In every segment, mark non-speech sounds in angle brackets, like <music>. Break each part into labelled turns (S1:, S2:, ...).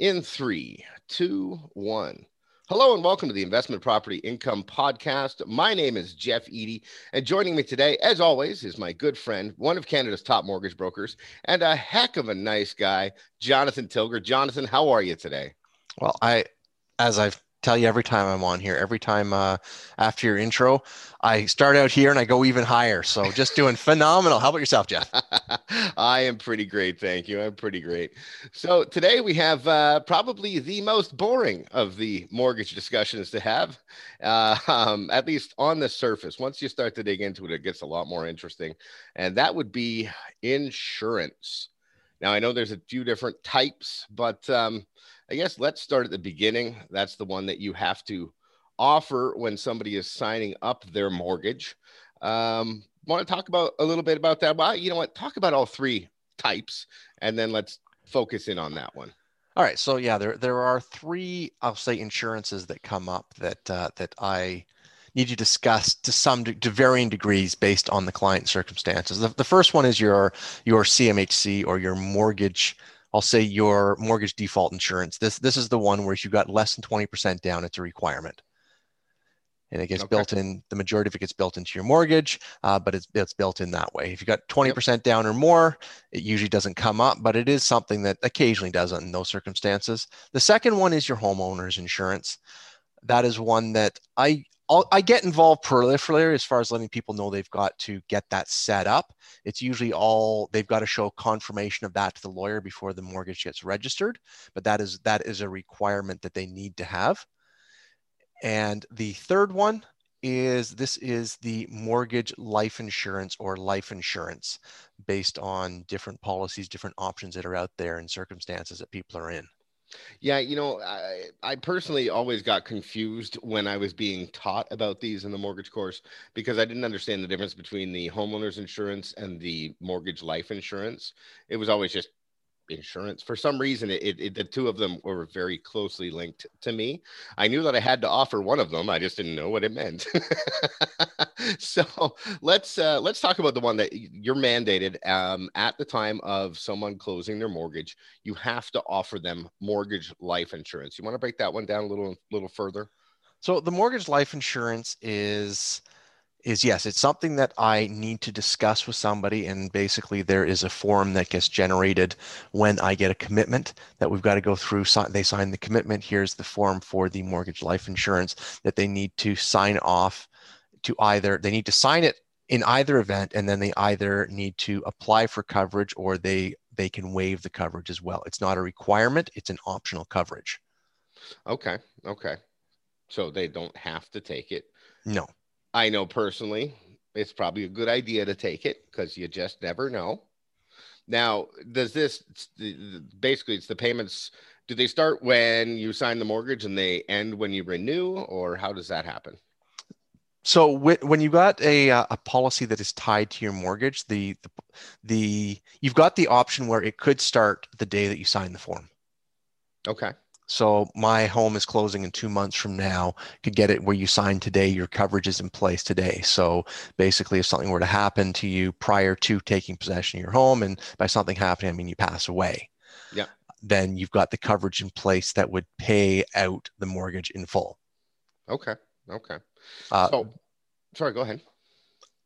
S1: in three, two, one. Hello and welcome to the Investment Property Income Podcast. My name is Jeff Eady, and joining me today, as always, is my good friend, one of Canada's top mortgage brokers, and a heck of a nice guy, Jonathan Tilger. Jonathan, how are you today?
S2: Well, I, as I've tell you every time I'm on here. Every time uh, after your intro, I start out here and I go even higher. So just doing phenomenal. How about yourself, Jeff? <laughs>
S1: I am pretty great. Thank you. I'm pretty great. So today we have uh, probably the most boring of the mortgage discussions to have, uh, <laughs> um, at least on the surface. Once you start to dig into it, it gets a lot more interesting. And that would be insurance. Now, I know there's a few different types, but um, I guess let's start at the beginning. That's the one that you have to offer when somebody is signing up their mortgage. Um, want to talk about a little bit about that? Well, you know what? Talk about all three types, and then let's focus in on that one.
S2: All right. So yeah, there there are three, I'll say, insurances that come up that uh, that I need to discuss to some to varying degrees based on the client circumstances. The, the first one is your your CMHC or your mortgage I'll say your mortgage default insurance. This this is the one where if you got less than 20% down, it's a requirement. And it gets okay. built in, the majority of it gets built into your mortgage, uh, but it's, it's built in that way. If you got 20% yep. down or more, it usually doesn't come up, but it is something that occasionally does in those circumstances. The second one is your homeowner's insurance. That is one that I I'll, i get involved proliferarily as far as letting people know they've got to get that set up. It's usually all they've got to show confirmation of that to the lawyer before the mortgage gets registered, but that is that is a requirement that they need to have. And the third one is this is the mortgage life insurance or life insurance based on different policies, different options that are out there and circumstances that people are in.
S1: Yeah, you know, I, I personally always got confused when I was being taught about these in the mortgage course because I didn't understand the difference between the homeowner's insurance and the mortgage life insurance. It was always just insurance. For some reason, it, it, the two of them were very closely linked to me. I knew that I had to offer one of them. I just didn't know what it meant. <laughs> so let's uh, let's talk about the one that you're mandated um, at the time of someone closing their mortgage. You have to offer them mortgage life insurance. You want to break that one down a little little further?
S2: So the mortgage life insurance is is yes, it's something that I need to discuss with somebody. And basically, there is a form that gets generated when I get a commitment that we've got to go through. They sign the commitment. Here's the form for the mortgage life insurance that they need to sign off to either, they need to sign it in either event, and then they either need to apply for coverage or they they can waive the coverage as well. It's not a requirement, it's an optional coverage.
S1: Okay. Okay. So they don't have to take it.
S2: No.
S1: I know personally it's probably a good idea to take it because you just never know. Now, does this basically it's the payments? Do they start when you sign the mortgage and they end when you renew, or how does that happen?
S2: So when you got a uh, a policy that is tied to your mortgage, the, the the you've got the option where it could start the day that you sign the form.
S1: Okay.
S2: So my home is closing in two months from now. Could get it where you sign today. Your coverage is in place today. So basically, if something were to happen to you prior to taking possession of your home, and by something happening, I mean you pass away.
S1: Yeah.
S2: Then you've got the coverage in place that would pay out the mortgage in full.
S1: Okay. Okay. Uh, so, sorry. Go ahead.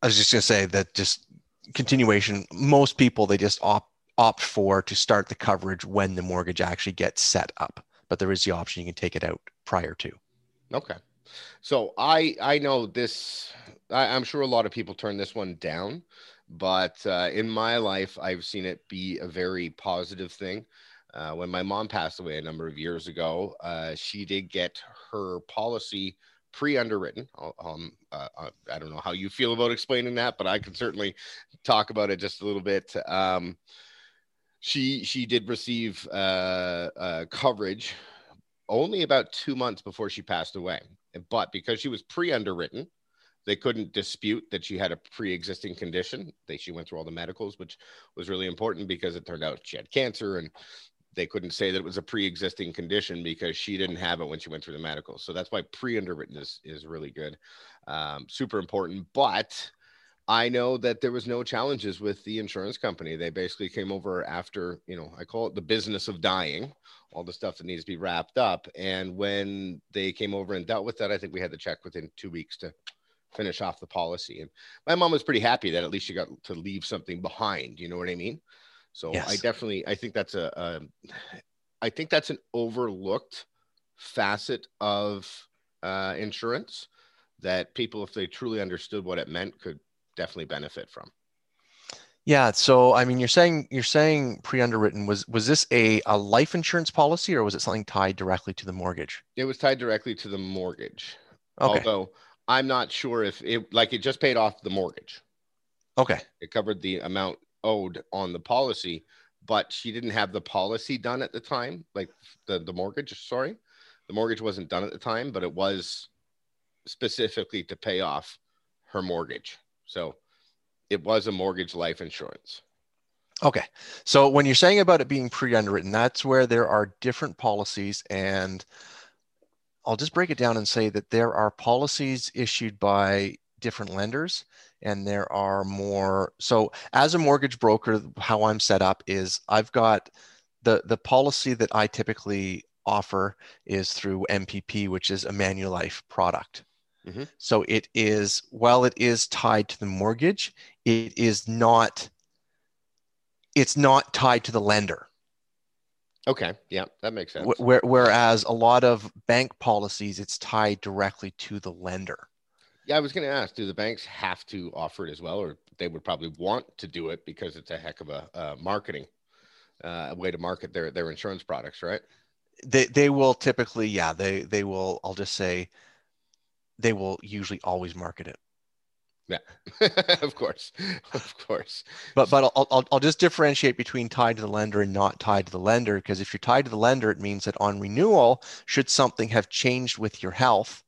S2: I was just going to say that just continuation. Most people they just opt opt for to start the coverage when the mortgage actually gets set up but there is the option you can take it out prior to.
S1: Okay. So I I know this. I, am sure a lot of people turn this one down, but uh, in my life, I've seen it be a very positive thing. Uh, when my mom passed away a number of years ago, uh, she did get her policy pre-underwritten. Um, uh, uh, I don't know how you feel about explaining that, but I can certainly talk about it just a little bit. Um, she she did receive uh, uh, coverage only about two months before she passed away. But because she was pre-underwritten, they couldn't dispute that she had a pre-existing condition. They she went through all the medicals, which was really important because it turned out she had cancer, and they couldn't say that it was a pre-existing condition because she didn't have it when she went through the medicals. So that's why pre-underwritten is is really good, um, super important. But I know that there was no challenges with the insurance company. They basically came over after, you know, I call it the business of dying, all the stuff that needs to be wrapped up. And when they came over and dealt with that, I think we had to check within two weeks to finish off the policy. And my mom was pretty happy that at least she got to leave something behind. You know what I mean? So yes. I definitely, I think that's a, a, I think that's an overlooked facet of uh, insurance that people, if they truly understood what it meant, could definitely benefit from.
S2: Yeah. So, I mean, you're saying you're saying pre-underwritten was was this a a life insurance policy or was it something tied directly to the mortgage?
S1: It was tied directly to the mortgage. Okay. Although I'm not sure if it like it just paid off the mortgage.
S2: Okay.
S1: It covered the amount owed on the policy, but she didn't have the policy done at the time, like the the mortgage. Sorry, the mortgage wasn't done at the time, but it was specifically to pay off her mortgage. So it was a mortgage life insurance.
S2: Okay. So when you're saying about it being pre underwritten, that's where there are different policies. And I'll just break it down and say that there are policies issued by different lenders and there are more. So as a mortgage broker, how I'm set up is I've got the, the policy that I typically offer is through MPP, which is a Manulife product. Mm-hmm. So it is, while it is tied to the mortgage, it is not, it's not tied to the lender.
S1: Okay. Yeah, that makes sense.
S2: Where, whereas a lot of bank policies, it's tied directly to the lender.
S1: Yeah, I was going to ask, do the banks have to offer it as well, or they would probably want to do it because it's a heck of a uh, marketing uh, way to market their their insurance products, right?
S2: They they will typically, yeah, they they will. I'll just say they will usually always market it.
S1: Yeah, <laughs> of course, of course.
S2: But but I'll, I'll I'll just differentiate between tied to the lender and not tied to the lender because if you're tied to the lender, it means that on renewal, should something have changed with your health,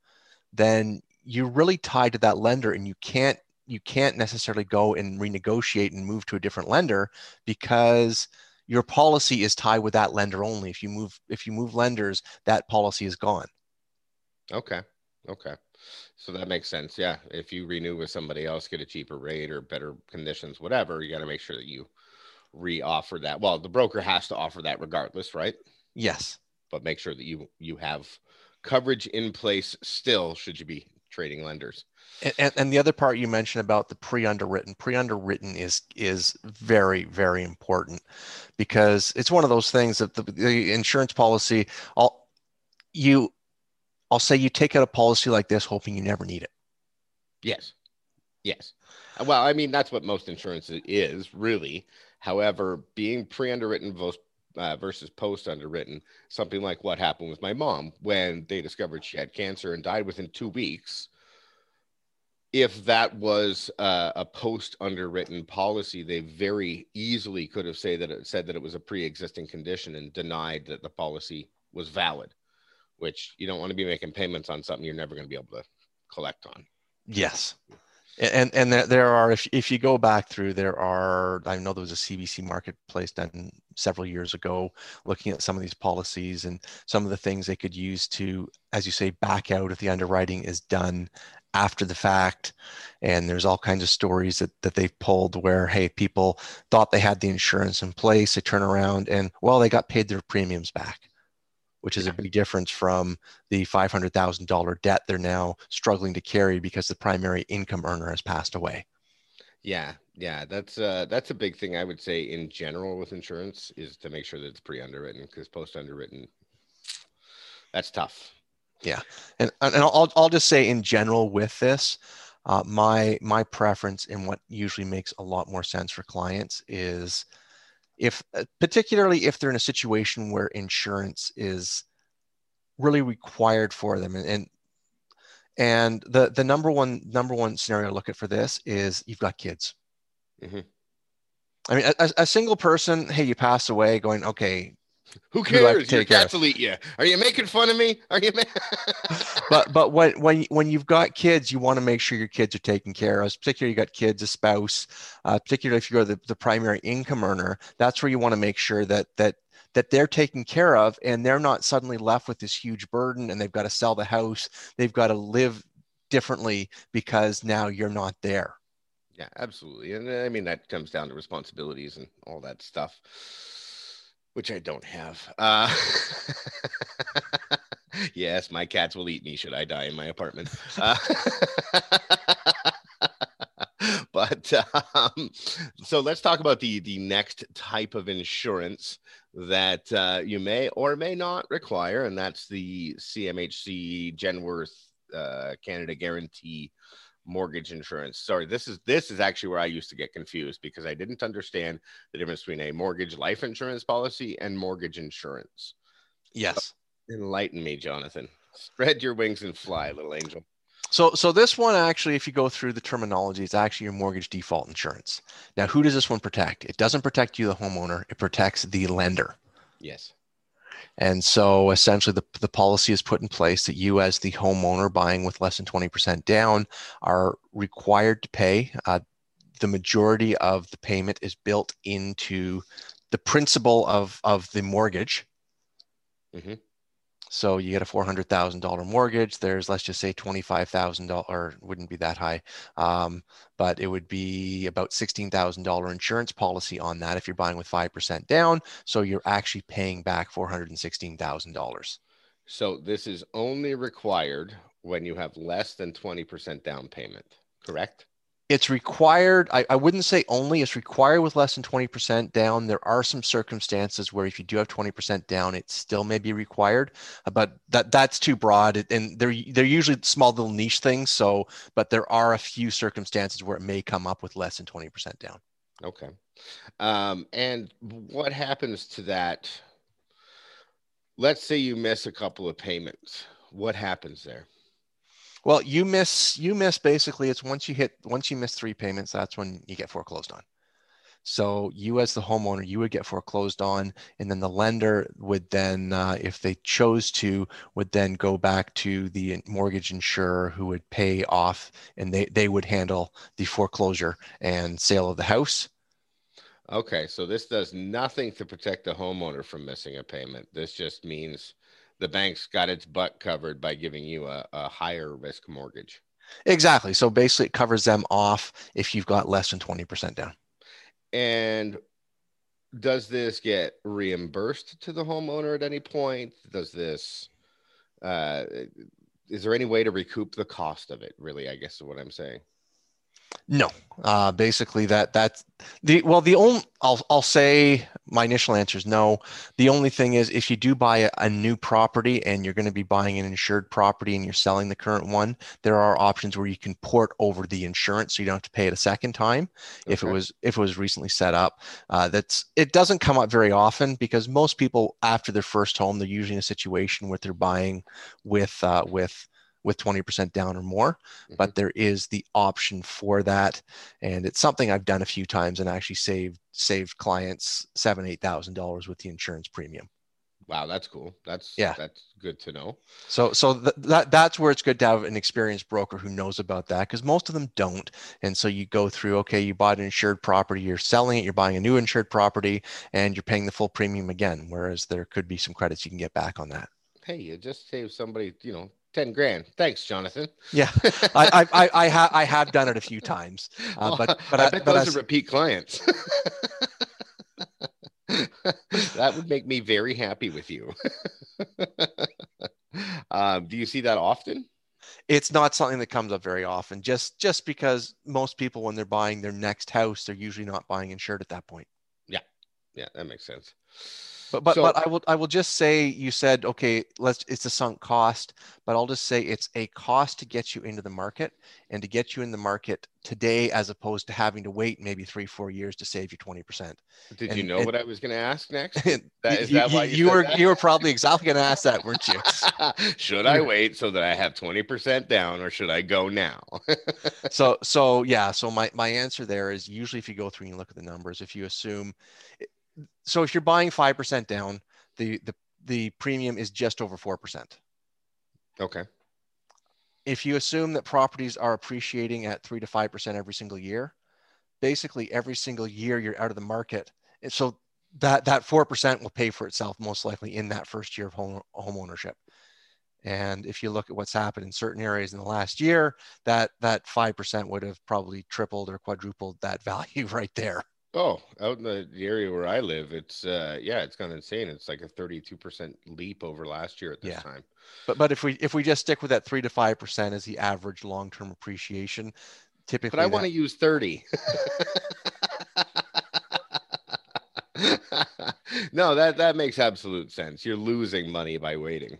S2: then you're really tied to that lender, and you can't you can't necessarily go and renegotiate and move to a different lender because your policy is tied with that lender only. If you move if you move lenders, that policy is gone.
S1: Okay. Okay. So that makes sense. Yeah. If you renew with somebody else, get a cheaper rate or better conditions, whatever, you got to make sure that you re-offer that. Well, the broker has to offer that regardless, right?
S2: Yes.
S1: But make sure that you you have coverage in place still should you be trading lenders.
S2: And, and, and the other part you mentioned about the pre-underwritten, pre-underwritten is is very very important because it's one of those things that the, the insurance policy all you I'll say you take out a policy like this hoping you never need it.
S1: Yes. Yes. Well, I mean, that's what most insurance is, really. However, being pre underwritten uh, versus post underwritten, something like what happened with my mom when they discovered she had cancer and died within two weeks. If that was uh, a post underwritten policy, they very easily could have say that it said that it was a pre existing condition and denied that the policy was valid which you don't want to be making payments on something you're never going to be able to collect on.
S2: Yes. And and there are if if you go back through there are I know there was a CBC marketplace done several years ago looking at some of these policies and some of the things they could use to as you say back out if the underwriting is done after the fact and there's all kinds of stories that, that they've pulled where hey people thought they had the insurance in place they turn around and well they got paid their premiums back which is a big difference from the $500,000 debt they're now struggling to carry because the primary income earner has passed away.
S1: Yeah, yeah, that's uh, that's a big thing I would say in general with insurance is to make sure that it's pre-underwritten because post-underwritten, that's tough.
S2: Yeah, and and I'll I'll just say in general with this, uh, my my preference and what usually makes a lot more sense for clients is if uh, particularly if they're in a situation where insurance is really required for them and, and and the the number one number one scenario to look at for this is you've got kids mm-hmm. i mean a, a, single person hey you pass away going okay
S1: who cares? Your cats will eat you. Are you making fun of me? Are you? Ma- <laughs>
S2: but but when when when you've got kids, you want to make sure your kids are taken care of. Particularly, you got kids, a spouse. Uh, particularly if you're the, the primary income earner, that's where you want to make sure that that that they're taken care of, and they're not suddenly left with this huge burden, and they've got to sell the house. They've got to live differently because now you're not there.
S1: Yeah, absolutely. And I mean, that comes down to responsibilities and all that stuff, which I don't have. Uh, <laughs> yes, my cats will eat me should I die in my apartment. Uh, <laughs> but um, so let's talk about the the next type of insurance that uh, you may or may not require, and that's the CMHC Genworth uh, Canada Guarantee mortgage insurance. Sorry, this is this is actually where I used to get confused because I didn't understand the difference between a mortgage life insurance policy and mortgage insurance.
S2: Yes.
S1: So enlighten me, Jonathan. Spread your wings and fly, little angel.
S2: So, so this one actually, if you go through the terminology, it's actually your mortgage default insurance. Now, who does this one protect? It doesn't protect you, the homeowner. It protects the lender.
S1: Yes.
S2: And so essentially the, the policy is put in place that you as the homeowner buying with less than 20% down are required to pay. Uh, the majority of the payment is built into the principal of, of the mortgage. Mm-hmm. So you get a four hundred thousand dollar mortgage. There's let's just say twenty five thousand dollar. Wouldn't be that high, um, but it would be about sixteen thousand dollar insurance policy on that if you're buying with five percent down. So you're actually paying back four hundred and sixteen thousand dollars.
S1: So this is only required when you have less than twenty percent down payment. Correct
S2: it's required I, I wouldn't say only it's required with less than 20% down. There are some circumstances where if you do have 20% down it still may be required uh, but that that's too broad and they're they're usually small little niche things so but there are a few circumstances where it may come up with less than 20% down.
S1: Okay. Um, and what happens to that? Let's say you miss a couple of payments. What happens there
S2: well, you miss you miss basically it's once you hit once you miss three payments, that's when you get foreclosed on. So you as the homeowner, you would get foreclosed on, and then the lender would then, uh, if they chose to, would then go back to the mortgage insurer who would pay off, and they they would handle the foreclosure and sale of the house.
S1: Okay, so this does nothing to protect the homeowner from missing a payment. This just means the bank's got its butt covered by giving you a, a higher risk mortgage.
S2: Exactly. So basically, it covers them off if you've got less than 20% down.
S1: And does this get reimbursed to the homeowner at any point? Does this, uh, is there any way to recoup the cost of it? Really, I guess is what I'm saying.
S2: No, uh, basically that that's the well the only I'll I'll say my initial answer is no. The only thing is if you do buy a, a new property and you're going to be buying an insured property and you're selling the current one, there are options where you can port over the insurance so you don't have to pay it a second time okay. if it was if it was recently set up. Uh, that's it doesn't come up very often because most people after their first home they're usually in a situation where they're buying with uh, with with 20% down or more, mm-hmm. but there is the option for that. And it's something I've done a few times and actually saved saved clients seven, eight thousand dollars with the insurance premium.
S1: Wow, that's cool. That's yeah, that's good to know.
S2: So, so th- that that's where it's good to have an experienced broker who knows about that because most of them don't. And so you go through, okay, you bought an insured property, you're selling it, you're buying a new insured property, and you're paying the full premium again. Whereas there could be some credits you can get back on that.
S1: Hey, you just save somebody, you know, 10 grand. Thanks, Jonathan.
S2: Yeah. <laughs> I, I, I, have, I have done it a few times, uh,
S1: well, but, but I, I bet but those are repeat clients. <laughs> that would make me very happy with you. <laughs> um, do you see that often?
S2: It's not something that comes up very often, just just because most people, when they're buying their next house, they're usually not buying insured at that point.
S1: Yeah, yeah, that makes sense.
S2: But but so, but I will I will just say you said okay let's it's a sunk cost but I'll just say it's a cost to get you into the market and to get you in the market today as opposed to having to wait maybe three four years to save you 20%.
S1: Did
S2: and,
S1: you know
S2: and,
S1: what I was going to ask next? <laughs>
S2: That, is you, that why you, you were that? you were probably exactly going to ask that weren't you? <laughs>
S1: should I wait so that I have 20% down or should I go now? <laughs>
S2: so so yeah so my my answer there is usually if you go through and look at the numbers if you assume so if you're buying 5% down, the, the, the premium is just over 4%.
S1: Okay.
S2: If you assume that properties are appreciating at 3 to 5% every single year, basically every single year you're out of the market. And so that, that 4% will pay for itself most likely in that first year of home, home ownership. And if you look at what's happened in certain areas in the last year, that that five percent would have probably tripled or quadrupled that <laughs> value right there.
S1: Oh, out in the, the area where I live, it's uh yeah, it's gone insane. It's like a 32% leap over last year at this
S2: Yeah.
S1: time.
S2: But but if we if we just stick with that three to five percent as the average long term appreciation, typically
S1: But I
S2: that-
S1: want to use 30. <laughs> <laughs> no, that that makes absolute sense. You're losing money by waiting.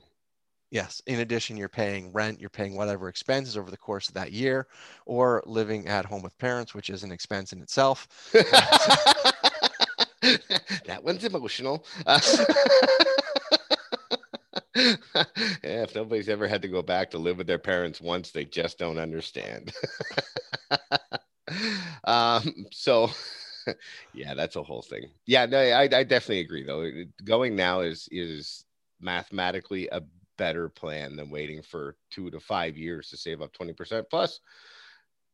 S2: Yes. In addition, you're paying rent, you're paying whatever expenses over the course of that year, or living at home with parents, which is an expense in itself. <laughs>
S1: that one's emotional. Uh, <laughs> yeah, if nobody's ever had to go back to live with their parents once, they just don't understand. <laughs> um, so, yeah, that's a whole thing. Yeah, no, I, I definitely agree though. Going now is is mathematically a better plan than waiting for two to five years to save up 20%. Plus,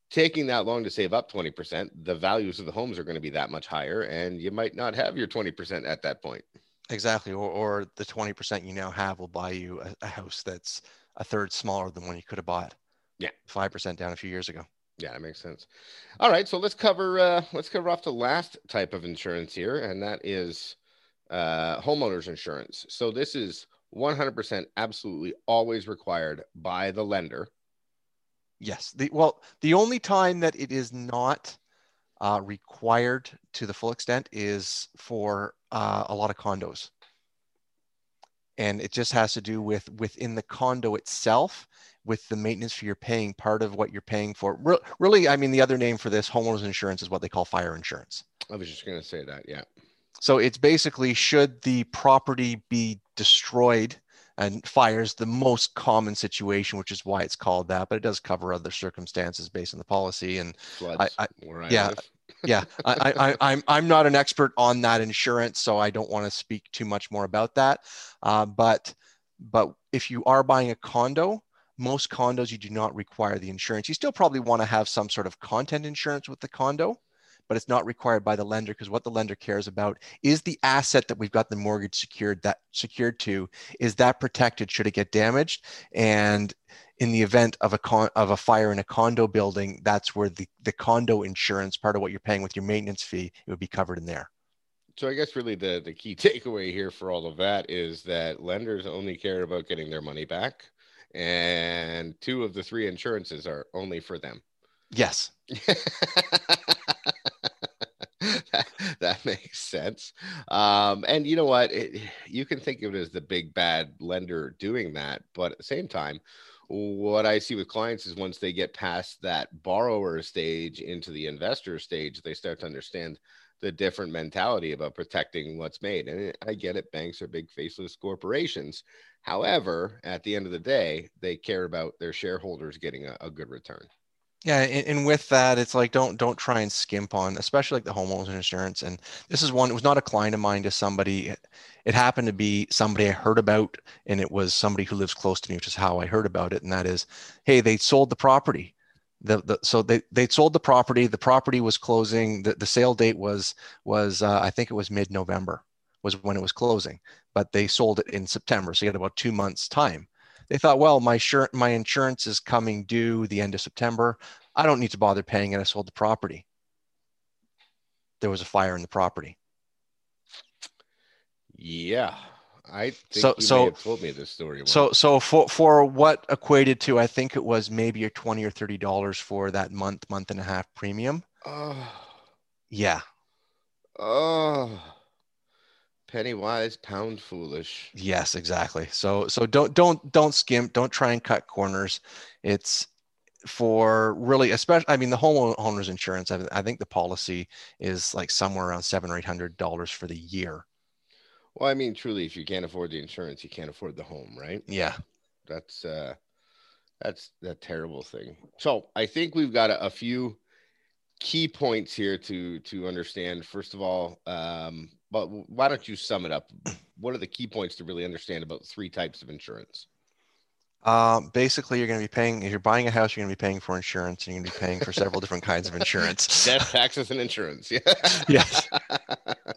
S1: taking that long to save up 20%, the values of the homes are going to be that much higher, and you might not have your 20% at that point.
S2: Exactly. Or, or the 20% you now have will buy you a, a house that's a third smaller than one you could have bought.
S1: Yeah.
S2: 5% down a few years ago.
S1: Yeah, that makes sense. All right, so let's cover uh, let's cover off the last type of insurance here, and that is uh, homeowners insurance. So this is 100% absolutely always required by the lender.
S2: Yes. The, well, the only time that it is not uh, required to the full extent is for uh, a lot of condos. And it just has to do with within the condo itself, with the maintenance fee you're paying, part of what you're paying for. Re- really, I mean, the other name for this homeowners insurance is what they call fire insurance.
S1: I was just going to say that. Yeah.
S2: So it's basically should the property be destroyed and fires the most common situation, which is why it's called that, but it does cover other circumstances based on the policy. And
S1: Floods
S2: I-
S1: where I
S2: yeah.
S1: live. <laughs>
S2: yeah, I, I, I, I'm I'm not an expert on that insurance, so I don't want to speak too much more about that. Uh, but but if you are buying a condo, most condos you do not require the insurance. You still probably want to have some sort of content insurance with the condo, but it's not required by the lender because what the lender cares about is the asset that we've got the mortgage secured that secured to is that protected should it get damaged? And in the event of a con of a fire in a condo building that's where the the condo insurance part of what you're paying with your maintenance fee it would be covered in there.
S1: So I guess really the the key takeaway here for all of that is that lenders only care about getting their money back, and two of the three insurances are only for them.
S2: yes <laughs> <laughs>
S1: that, makes sense. Um, and you know what? It, <sighs> you can think of it as the big bad lender doing that, but at the same time, what I see with clients is once they get past that borrower stage into the investor stage, they start to understand the different mentality about protecting what's made. And I get it, banks are big faceless corporations. However, at the end of the day, they care about their shareholders getting a, a good return.
S2: Yeah and, with that it's like don't don't try and skimp on especially like the homeowners insurance and this is one it was not a client of mine to somebody it, happened to be somebody i heard about and it was somebody who lives close to me which is how i heard about it and that is hey they sold the property. The, the so they they sold the property the property was closing the, the sale date was was uh, i think it was mid-november was when it was closing but they sold it in september so you had about two months time they thought well my sure my insurance is coming due the end of september i don't need to bother paying it i sold the property there was a fire in the property
S1: Yeah, I think
S2: So-
S1: you
S2: so-
S1: told me this story. once.
S2: So so for for what equated to I think it was maybe a 20 or 30 dollars for that month month and a half premium.
S1: oh,
S2: Yeah.
S1: oh, penny wise, pound foolish.
S2: Yes, exactly. So so don't don't don't skimp, don't try and cut corners. It's for really especially I mean the homeowners insurance I, I think the policy is like somewhere around 7 or 800 dollars for the year.
S1: Well, I mean, truly, if you can't afford the insurance, you can't afford the home, right?
S2: Yeah.
S1: That's uh, that's that terrible thing. So I think we've got a, a few key points here to to understand. First of all, um, but why don't you sum it up? What are the key points to really understand about three types of insurance?
S2: Um, basically, you're going to be paying if you're buying a house, you're going to be paying for insurance, and you're going to be paying for several different kinds of insurance. <laughs>
S1: Death, taxes, and insurance. Yeah. <laughs>
S2: Yes.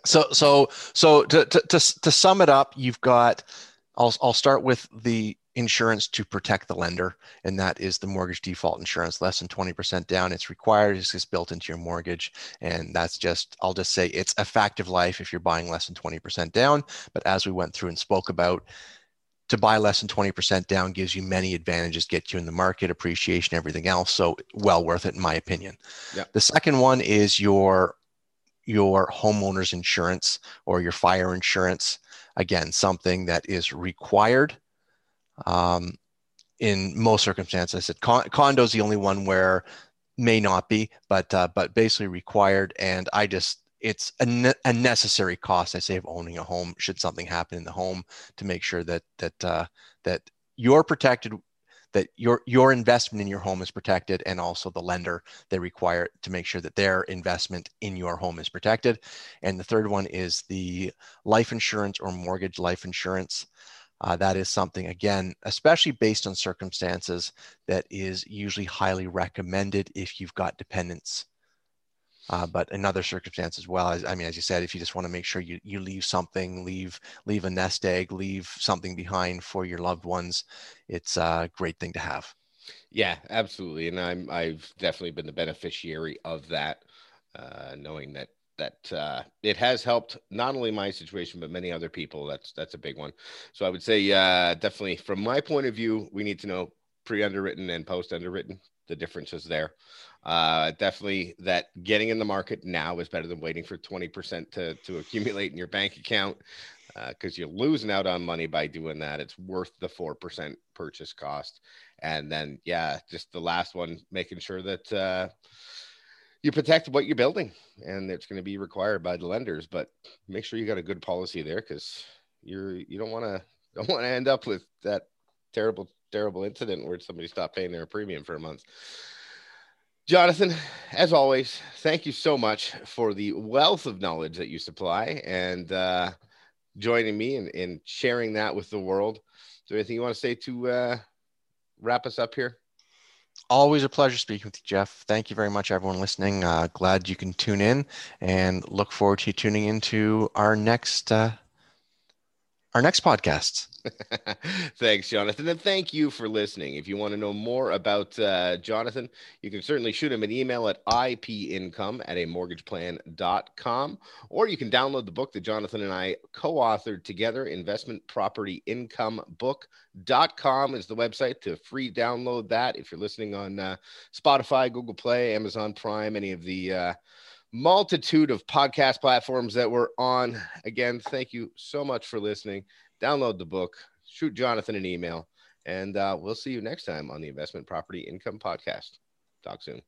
S2: So so so to, to to to sum it up, you've got. I'll I'll start with the insurance to protect the lender, and that is the mortgage default insurance. Less than 20% down, it's required. It's just built into your mortgage, and that's just I'll just say it's a fact of life if you're buying less than 20% down. But as we went through and spoke about, to buy less than 20% down gives you many advantages, get you in the market, appreciation, everything else. So well worth it in my opinion. Yeah. The second one is your your homeowner's insurance or your fire insurance. Again, something that is required um, in most circumstances. I said con- condo's the only one where may not be, but uh, but basically required. And I just it's a, ne- a, necessary cost. I say of owning a home should something happen in the home to make sure that that uh, that you're protected that your your investment in your home is protected and also the lender they require to make sure that their investment in your home is protected and the third one is the life insurance or mortgage life insurance uh, that is something again especially based on circumstances that is usually highly recommended if you've got dependents. Uh, but another circumstance as well i mean as you said if you just want to make sure you, you leave something leave leave a nest egg leave something behind for your loved ones it's a great thing to have.
S1: Yeah absolutely and i'm i've definitely been the beneficiary of that uh, knowing that that uh, it has helped not only my situation but many other people that's that's a big one so i would say uh, definitely from my point of view we need to know pre underwritten and post underwritten the differences there uh, definitely that getting in the market now is better than waiting for 20% to, to accumulate in your bank account because uh, you're losing out on money by doing that. It's worth the 4% purchase cost. And then, yeah, just the last one, making sure that uh, you protect what you're building and it's going to be required by the lenders, but make sure you got a good policy there because you're, you don't want to, <laughs> don't want to end up with that terrible, terrible incident where somebody stopped paying their premium for a month. Jonathan, as always, thank you so much for the wealth of knowledge that you supply and uh, joining me and, sharing that with the world. Is there anything you want to say to uh, wrap us up here?
S2: Always a pleasure speaking with you, Jeff. Thank you very much, everyone listening. Uh, glad you can tune in and look forward to tuning into our next uh, our next podcast. <laughs>
S1: Thanks, Jonathan. And thank you for listening. If you want to know more about uh, Jonathan, you can certainly shoot him an email at ipincome at a mortgageplan.com, or you can download the book that Jonathan and I co authored together. Investment Property Income Book.com is the website to free download that. If you're listening on uh, Spotify, Google Play, Amazon Prime, any of the uh, multitude of podcast platforms that we're on. Again, thank you so much for listening. Download the book, shoot Jonathan an email, and uh, we'll see you next time on the Investment Property Income Podcast. Talk soon.